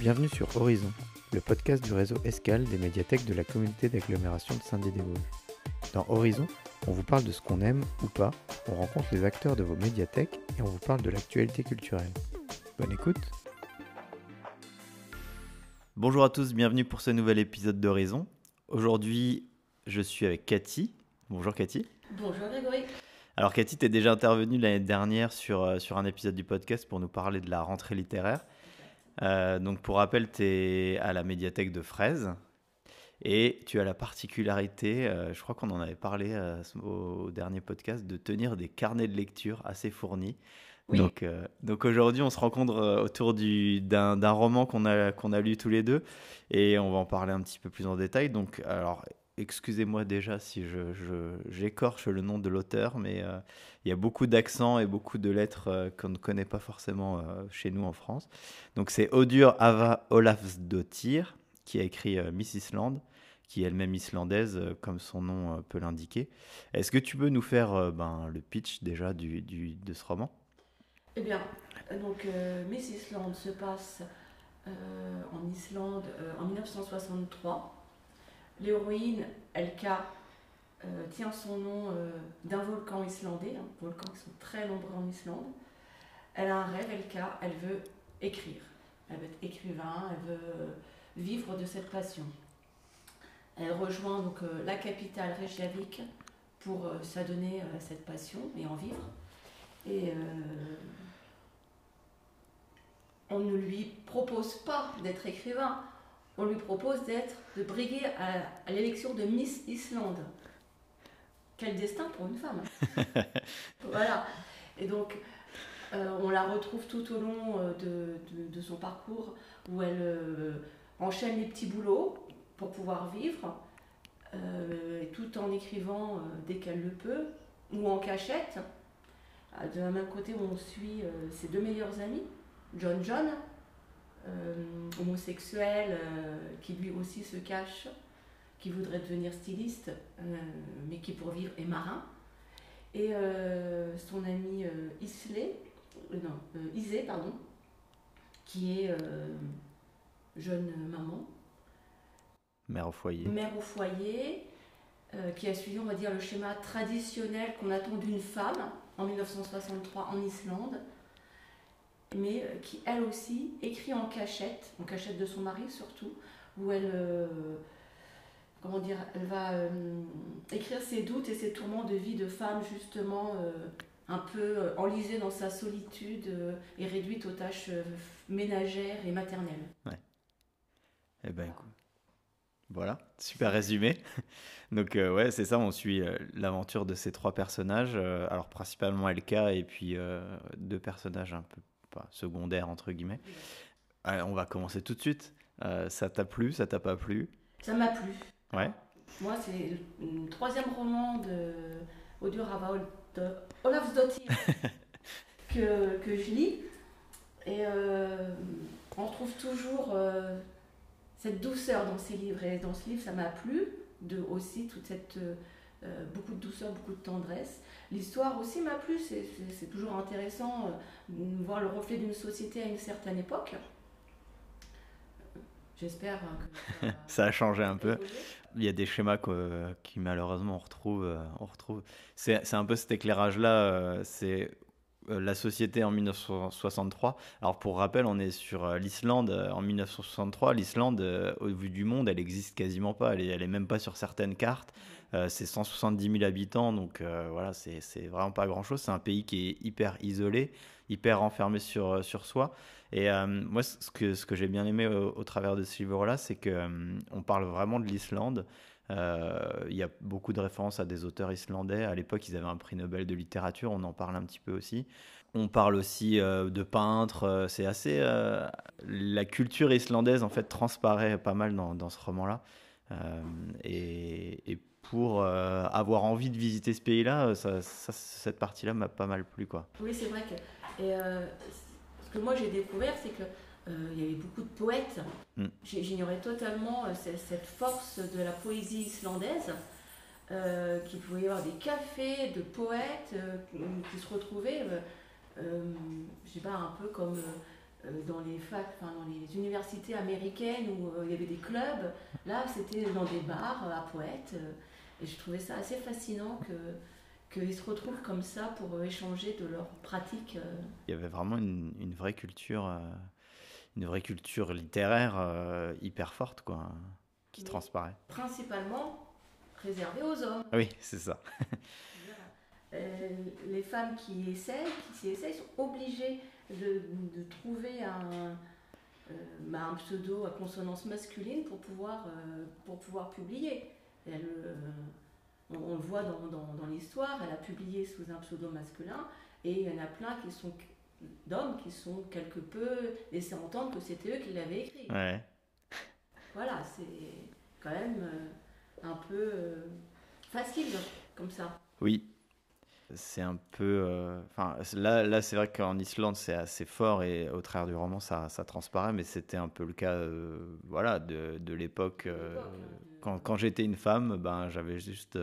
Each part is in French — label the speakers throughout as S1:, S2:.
S1: Bienvenue sur Horizon, le podcast du réseau Escale des médiathèques de la communauté d'agglomération de Saint-Dié-des-Vosges. Dans Horizon, on vous parle de ce qu'on aime ou pas, on rencontre les acteurs de vos médiathèques et on vous parle de l'actualité culturelle. Bonne écoute Bonjour à tous, bienvenue pour ce nouvel épisode d'Horizon. Aujourd'hui, je suis avec Cathy. Bonjour Cathy.
S2: Bonjour Grégory.
S1: Alors Cathy, tu es déjà intervenue l'année dernière sur, euh, sur un épisode du podcast pour nous parler de la rentrée littéraire. Euh, donc pour rappel, tu es à la médiathèque de Fraise et tu as la particularité, euh, je crois qu'on en avait parlé au dernier podcast, de tenir des carnets de lecture assez fournis. Donc, donc aujourd'hui, on se rencontre autour d'un roman qu'on a, qu'on a lu tous les deux et on va en parler un petit peu plus en détail. Donc, alors, excusez-moi déjà si j'écorche je, le nom de l'auteur, mais euh, il y a beaucoup d'accents et beaucoup de lettres euh, qu'on ne connaît pas forcément euh, chez nous en France. Donc c'est Odur Ava Olafsdottir qui a écrit Miss Island, qui est elle-même islandaise, comme son nom peut l'indiquer. Est-ce que tu peux nous faire ben, le pitch déjà du, du, de ce roman?
S2: Eh bien, donc Miss Island se passe en Islande en 1963 L'héroïne, Elka, euh, tient son nom euh, d'un volcan islandais, un volcan qui sont très nombreux en Islande. Elle a un rêve, Elka, elle veut écrire. Elle veut être écrivain, elle veut vivre de cette passion. Elle rejoint donc euh, la capitale Reykjavik pour s'adonner à cette passion et en vivre. Et on ne lui propose pas d'être écrivain, on lui propose d'être, de briguer à, l'élection de Miss Islande. Quel destin pour une femme. voilà. Et donc, euh, on la retrouve tout au long euh, de, son parcours où elle euh, enchaîne les petits boulots pour pouvoir vivre, tout en écrivant dès qu'elle le peut, ou en cachette. De la même côté, on suit ses deux meilleurs amis, John John, homosexuel euh, qui lui aussi se cache, qui voudrait devenir styliste, euh, mais qui pour vivre est marin. Et son ami Isley, non, Isée, pardon, qui est jeune maman.
S1: Mère au foyer.
S2: Mère au foyer, qui a suivi, on va dire, le schéma traditionnel qu'on attend d'une femme en 1963 en Islande, mais euh, qui elle aussi écrit en cachette, en cachette de son mari surtout, où elle, euh, comment dire, elle va euh, écrire ses doutes et ses tourments de vie de femme justement un peu enlisée dans sa solitude et réduite aux tâches ménagères et maternelles.
S1: Ouais. Eh ben écoute. Voilà, super résumé. Donc ouais, c'est ça, on suit l'aventure de ces trois personnages, alors principalement Elka et puis deux personnages un peu pas secondaire entre guillemets. on va commencer tout de suite. Euh, ça t'a plu, ça t'a pas plu?
S2: Ça m'a plu.
S1: Ouais.
S2: Moi, c'est le troisième roman de Audio Rava de Olaf que, que je lis. Et euh, on trouve toujours euh, cette douceur dans ces livres. Et dans ce livre, ça m'a plu de aussi toute cette euh, beaucoup de douceur, beaucoup de tendresse. L'histoire aussi m'a plu, c'est toujours intéressant euh, de voir le reflet d'une société à une certaine époque. J'espère
S1: que ça a changé un peu. Il y a des schémas qui malheureusement on retrouve. On retrouve. C'est un peu cet éclairage-là. Euh, c'est la société en 1963. Alors pour rappel, on est sur l'Islande en 1963. L'Islande, au vu du monde, elle existe quasiment pas. Elle est, elle est même pas sur certaines cartes. Euh, c'est 170 000 habitants, donc euh, voilà, c'est vraiment pas grand-chose. C'est un pays qui est hyper isolé, hyper enfermé sur, euh, sur soi. Et moi, ce que, ce que j'ai bien aimé au, travers de ce livre-là, c'est qu'on on parle vraiment de l'Islande. Il y a beaucoup de références à des auteurs islandais. À l'époque, ils avaient un prix Nobel de littérature, on en parle un petit peu aussi. On parle aussi de peintres. C'est assez. la culture islandaise, en fait, transparaît pas mal dans, ce roman-là. et, pour euh, avoir envie de visiter ce pays-là, ça, cette partie-là m'a pas mal plu. Quoi.
S2: Oui, c'est vrai que. Et, euh, ce que moi j'ai découvert, c'est que euh, il y avait beaucoup de poètes. Mm. J'ignorais totalement cette force de la poésie islandaise, qu'il pouvait y avoir des cafés de poètes qui se retrouvaient, je sais pas, un peu comme dans les facs, enfin, dans les universités américaines où il y avait des clubs. Là, c'était dans des bars à Poète. Et je trouvais ça assez fascinant que qu'ils se retrouvent comme ça pour échanger de leurs pratiques.
S1: Il y avait vraiment une, une vraie culture, une vraie culture littéraire hyper forte, quoi, qui transparaît.
S2: Principalement réservée aux hommes.
S1: Oui, c'est ça.
S2: Euh, les femmes qui essayent, qui s'y essayent, sont obligées de, de trouver un, euh, bah, un, pseudo à consonance masculine pour pouvoir, euh, pour pouvoir publier. Elle, on, le voit dans, dans, dans l'histoire, elle a publié sous un pseudo masculin et il y en a plein qui sont d'hommes qui sont quelque peu laissés entendre que c'était eux qui l'avaient écrit.
S1: Ouais.
S2: Voilà, c'est quand même un peu facile comme ça.
S1: Oui, c'est un peu. Euh, enfin, là, là c'est vrai qu'en Islande, c'est assez fort et au travers du roman, ça, ça transparaît, mais c'était un peu le cas euh, voilà, de, de l'époque. Euh, quand, quand j'étais une femme, ben, j'avais juste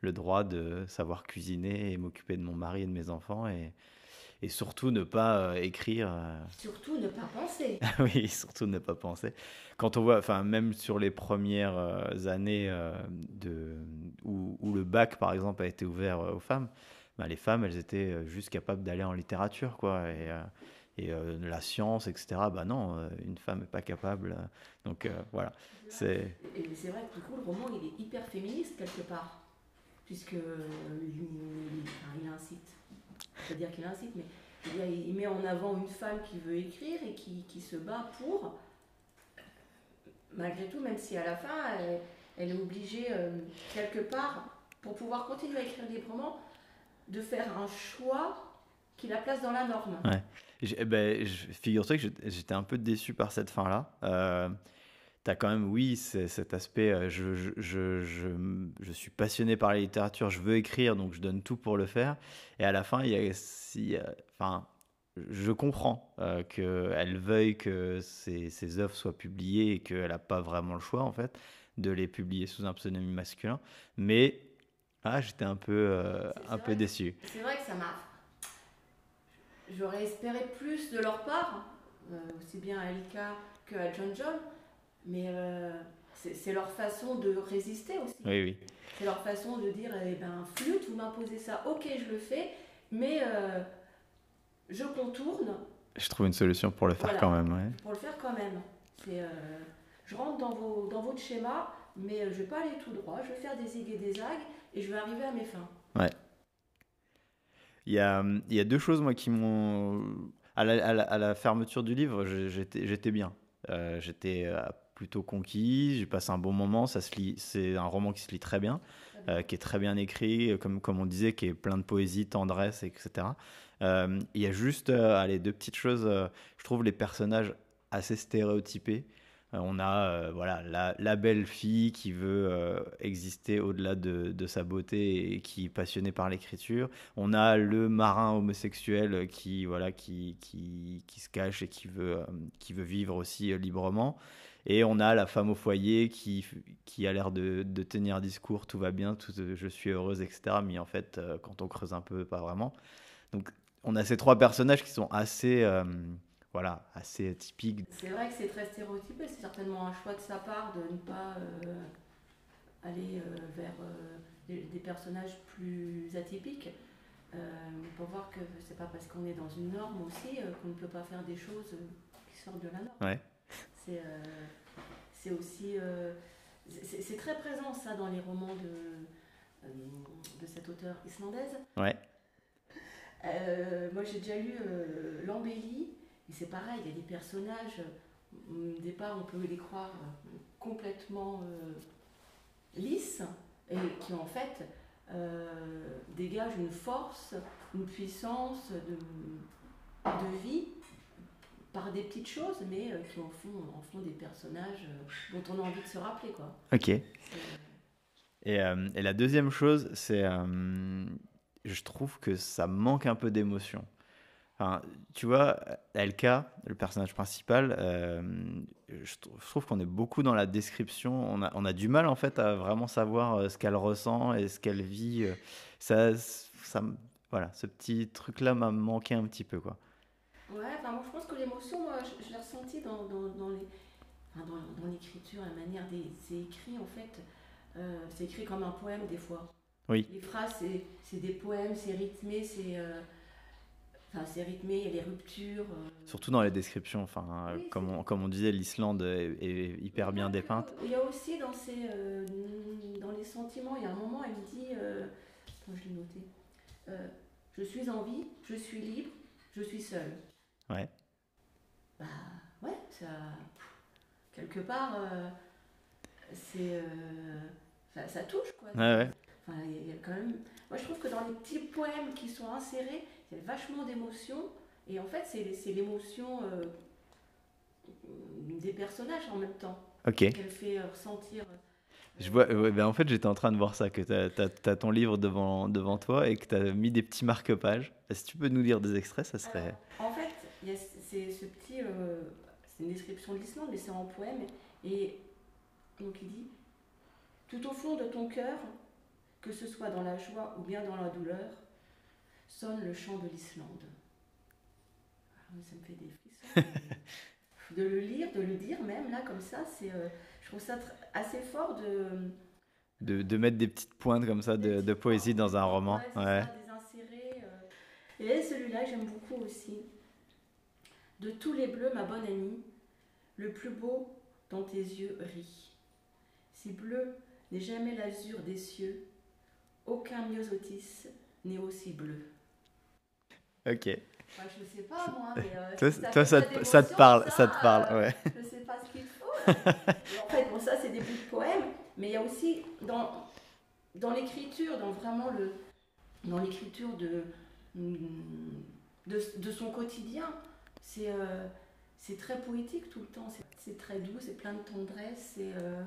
S1: le droit de savoir cuisiner et m'occuper de mon mari et de mes enfants et, et surtout ne pas écrire.
S2: Surtout ne pas penser.
S1: oui, surtout ne pas penser. Quand on voit, enfin, même sur les premières années de, où, où, le bac, par exemple, a été ouvert aux femmes, bah, les femmes, elles étaient euh, juste capables d'aller en littérature, quoi. Et, euh, et euh, la science, etc. Bah non, une femme n'est pas capable. donc voilà. C'est...
S2: Et c'est vrai que du coup, le roman, il est hyper féministe quelque part, puisque il, incite. C'est-à-dire qu'il incite, mais il met en avant une femme qui veut écrire et qui, qui se bat pour, malgré tout, même si à la fin, elle, elle est obligée, quelque part, pour pouvoir continuer à écrire librement, de faire un choix qui la place dans la norme.
S1: Ouais. Eh ben, Figure-toi que j'étais un peu déçu par cette fin-là. Euh, tu as quand même, oui, cet aspect, euh, je, je, je, je, suis passionné par la littérature, je veux écrire, donc je donne tout pour le faire. Et à la fin, il y a, enfin, je comprends euh, qu'elle veuille que ses, ses, œuvres soient publiées et qu'elle n'a pas vraiment le choix, en fait, de les publier sous un pseudonyme masculin. Mais ah, j'étais un peu, euh, un peu déçu.
S2: C'est vrai que ça m'a. J'aurais espéré plus de leur part, euh, aussi bien à Elka qu'à John John, mais euh, c'est leur façon de résister aussi.
S1: Oui, oui.
S2: C'est leur façon de dire eh ben, flûte, vous m'imposez ça, ok, je le fais, mais je contourne.
S1: Je trouve une solution pour le faire quand même. Ouais.
S2: Pour le faire quand même. je rentre dans, vos, dans votre schéma, mais je ne vais pas aller tout droit, je vais faire des zig et des zags, et je vais arriver à mes fins.
S1: Il y a, il y a deux choses, moi, qui m'ont. À la, à, la, fermeture du livre, j'étais bien. Euh, j'étais euh, plutôt conquis, j'ai passé un bon moment. Ça se lit, c'est un roman qui se lit très bien, euh, qui est très bien écrit, comme, comme on disait, qui est plein de poésie, tendresse, etc. il y a juste, allez, deux petites choses. je trouve les personnages assez stéréotypés. Euh, on a euh, voilà la, belle fille qui veut euh, exister au-delà de, sa beauté et qui est passionnée par l'écriture. On a le marin homosexuel qui voilà qui, qui, se cache et qui veut qui veut vivre aussi librement. Et on a la femme au foyer qui, qui a l'air de, tenir discours, tout va bien, tout, je suis heureuse, etc. Mais en fait, quand on creuse un peu, pas vraiment. Donc, on a ces trois personnages qui sont assez, voilà, assez typique.
S2: C'est vrai que c'est très stéréotypé, c'est certainement un choix de sa part de ne pas euh, aller euh, vers euh, des, personnages plus atypiques. pour voir que c'est pas parce qu'on est dans une norme aussi qu'on ne peut pas faire des choses qui sortent de la norme.
S1: Ouais.
S2: C'est aussi. c'est très présent ça dans les romans de, de cette auteure islandaise.
S1: Ouais.
S2: moi j'ai déjà lu L'Embellie et c'est pareil, il y a des personnages, au départ on peut les croire complètement euh, lisses, et qui en fait euh, dégagent une force, une puissance de, de vie par des petites choses, mais euh, qui en font, en font des personnages dont on a envie de se rappeler. Quoi.
S1: Ok. Et, et, la deuxième chose, c'est je trouve que ça manque un peu d'émotion tu vois, Elka, le personnage principal, euh, je, trouve qu'on est beaucoup dans la description. On a, on a, du mal en fait à vraiment savoir euh, ce qu'elle ressent et ce qu'elle vit. Euh. Ça, ça, voilà, ce petit truc-là m'a manqué un petit peu, quoi.
S2: Ouais, enfin, moi je pense que l'émotion, moi je, je l'ai ressentie dans, dans, dans les, enfin, dans, dans l'écriture, la manière des. C'est écrit en fait, euh, c'est écrit comme un poème des fois.
S1: Oui.
S2: Les phrases, c'est, c'est des poèmes, c'est rythmé, c'est. euh, Enfin, c'est rythmé, il y a les ruptures. euh.
S1: Surtout dans les descriptions, enfin,
S2: Oui,
S1: comme, on, comme on disait, l'Islande est, est hyper bien dépeinte.
S2: Il y a aussi dans, ces, euh, dans les sentiments, il y a un moment, elle me dit, euh, attends, je l'ai noté, euh, je suis en vie, je suis libre, je suis seule.
S1: Ouais.
S2: Bah ouais, ça, quelque part, euh, c'est, euh, ça, ça touche quoi.
S1: Ouais, ouais.
S2: Enfin, il y a quand même, moi je trouve que dans les petits poèmes qui sont insérés, il y a vachement d'émotions. Et en fait, c'est, l'émotion euh, des personnages en même temps qu'elle fait euh, ressentir.
S1: Je vois, ouais, ben en fait, j'étais en train de voir ça, que tu as, ton livre devant, devant toi et que tu as mis des petits marque-pages. Si tu peux nous lire des extraits, ça serait.
S2: Alors, en fait, c'est ce petit. euh, c'est une description de l'Islande, mais c'est en poème. Et donc il dit Tout au fond de ton cœur, que ce soit dans la joie ou bien dans la douleur, sonne le chant de l'Islande. Ah, Ça me fait des frissons. de le lire, de le dire même, là, comme ça, c'est. euh, je trouve ça assez fort de.
S1: De, de mettre des petites pointes comme ça de, de poésie dans un roman.
S2: Ouais,
S1: Ouais.
S2: ça, des insérés. euh. Et celui-là, j'aime beaucoup aussi. De tous les bleus, ma bonne amie, le plus beau dans tes yeux rit. Si bleu n'est jamais l'azur des cieux, aucun myosotis n'est aussi bleu.
S1: Ok.
S2: Je sais pas moi, mais euh,
S1: Toi, ça, te, ça te
S2: d'émotion,
S1: parle, ça te
S2: euh,
S1: parle, ouais.
S2: je sais pas ce qu'il faut. Et en fait, bon, ça, c'est des bouts de poèmes, mais il y a aussi dans, dans l'écriture, dans vraiment le, dans l'écriture de, de, de son quotidien, c'est euh, c'est très poétique tout le temps. C'est- très doux, c'est plein de tendresse. C'est euh,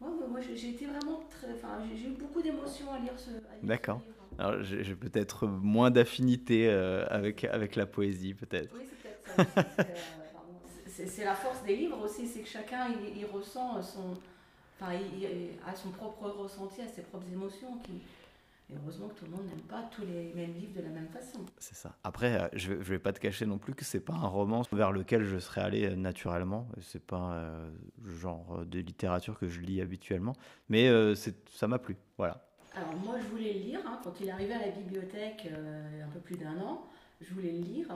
S2: ouais, ouais, moi, j'ai été vraiment très, enfin, j'ai eu beaucoup d'émotions à lire ce. à lire ce
S1: D'accord. Alors, j'ai peut-être moins d'affinité euh, avec, avec la poésie, peut-être.
S2: Oui, c'est peut-être ça. c'est, euh. C'est- la force des livres aussi, c'est que chacun il, il ressent son, enfin, il, il a son propre ressenti, a ses propres émotions. Qui, et heureusement que tout le monde n'aime pas tous les mêmes livres de la même façon.
S1: C'est ça. Après, euh, je, vais- je vais pas te cacher non plus que c'est pas un roman vers lequel je serais allé naturellement. C'est pas euh, le genre de littérature que je lis habituellement, mais euh, ça m'a plu. Voilà.
S2: Alors moi je voulais le lire hein, quand il est arrivé à la bibliothèque euh, un peu plus d'un an, je voulais le lire.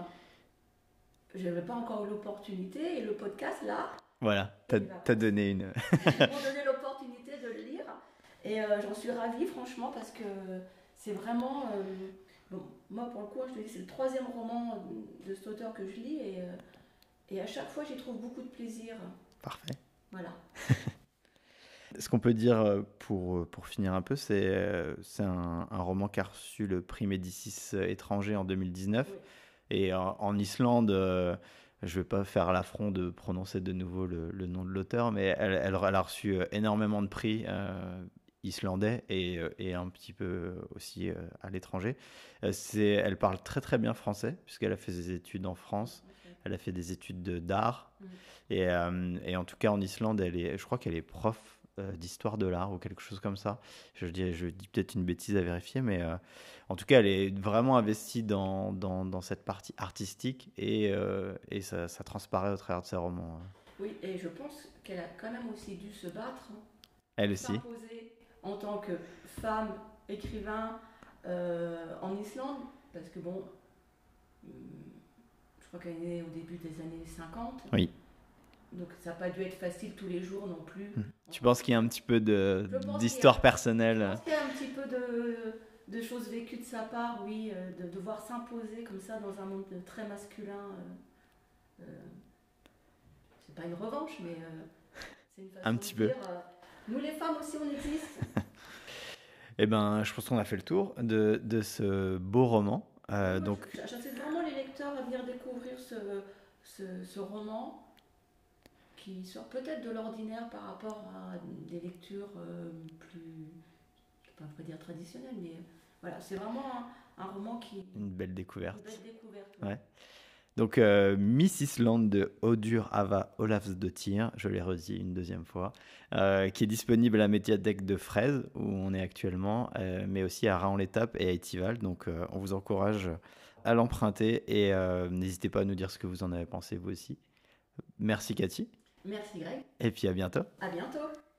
S2: Je n'avais pas encore eu l'opportunité et le podcast là,
S1: Voilà. T'as as donné une.
S2: Ils m'ont donné l'opportunité de le lire et euh, j'en suis ravie franchement parce que c'est vraiment euh, bon, moi pour le coup je te dis c'est le troisième roman de cet auteur que je lis et, euh, et à chaque fois j'y trouve beaucoup de plaisir
S1: Parfait.
S2: voilà
S1: Ce qu'on peut dire euh, pour, euh, pour finir un peu, c'est euh, c'est un, un roman qui a reçu le prix Médicis étranger en 2019.
S2: Oui.
S1: Et en, en Islande, euh, je vais pas faire l'affront de prononcer de nouveau le, le nom de l'auteur, mais elle, elle, elle a reçu énormément de prix euh, islandais et, et un petit peu aussi à l'étranger. Elle parle très très bien français, puisqu'elle a fait des études en France. Elle a fait des études de- d'art.
S2: Mhm.
S1: Et, euh, et en tout cas, en Islande, elle est, je crois qu'elle est prof d'histoire de l'art ou quelque chose comme ça. Je dis, je dis peut-être une bêtise à vérifier, mais euh, en tout cas, elle est vraiment investie dans, dans, dans cette partie artistique et, euh, et ça, ça transparaît au travers de ses romans. hein.
S2: oui et je pense qu'elle a quand même aussi dû se battre hein,
S1: Elle aussi.
S2: en tant que femme écrivain euh, en Islande parce que bon hum, je crois qu'elle est née au début des années 50
S1: Oui.
S2: donc ça n'a pas dû être facile tous les jours non plus
S1: Hmm. Tu penses qu'il y a un petit peu de- d'histoire personnelle
S2: Je pense qu'il y a un petit peu de, de choses vécues de sa part, oui, euh, de devoir s'imposer comme ça dans un monde très masculin. euh, euh, c'est pas une revanche, mais euh, c'est une façon
S1: Un
S2: de
S1: petit peu.
S2: dire, euh, nous les femmes aussi, on existe.
S1: Eh ben, je pense qu'on a fait le tour de, de ce beau roman. Euh,
S2: Moi,
S1: donc,
S2: J'incite vraiment les lecteurs à venir découvrir ce, ce, ce roman qui sort peut-être de l'ordinaire par rapport à des lectures euh, plus, pas dire traditionnelles, mais voilà, c'est vraiment un, un roman qui
S1: une belle découverte.
S2: une belle découverte.
S1: Ouais. Donc, euh, Miss Island de Odur Ava Olafsdottir, je l'ai redit une deuxième fois, euh, qui est disponible à la médiathèque de Fraise, où on est actuellement, euh, mais aussi à Raon-l'Étape et à Étival. Donc, on vous encourage à l'emprunter et n'hésitez pas à nous dire ce que vous en avez pensé vous aussi. Merci Cathy.
S2: Merci Greg.
S1: Et puis à bientôt.
S2: À bientôt.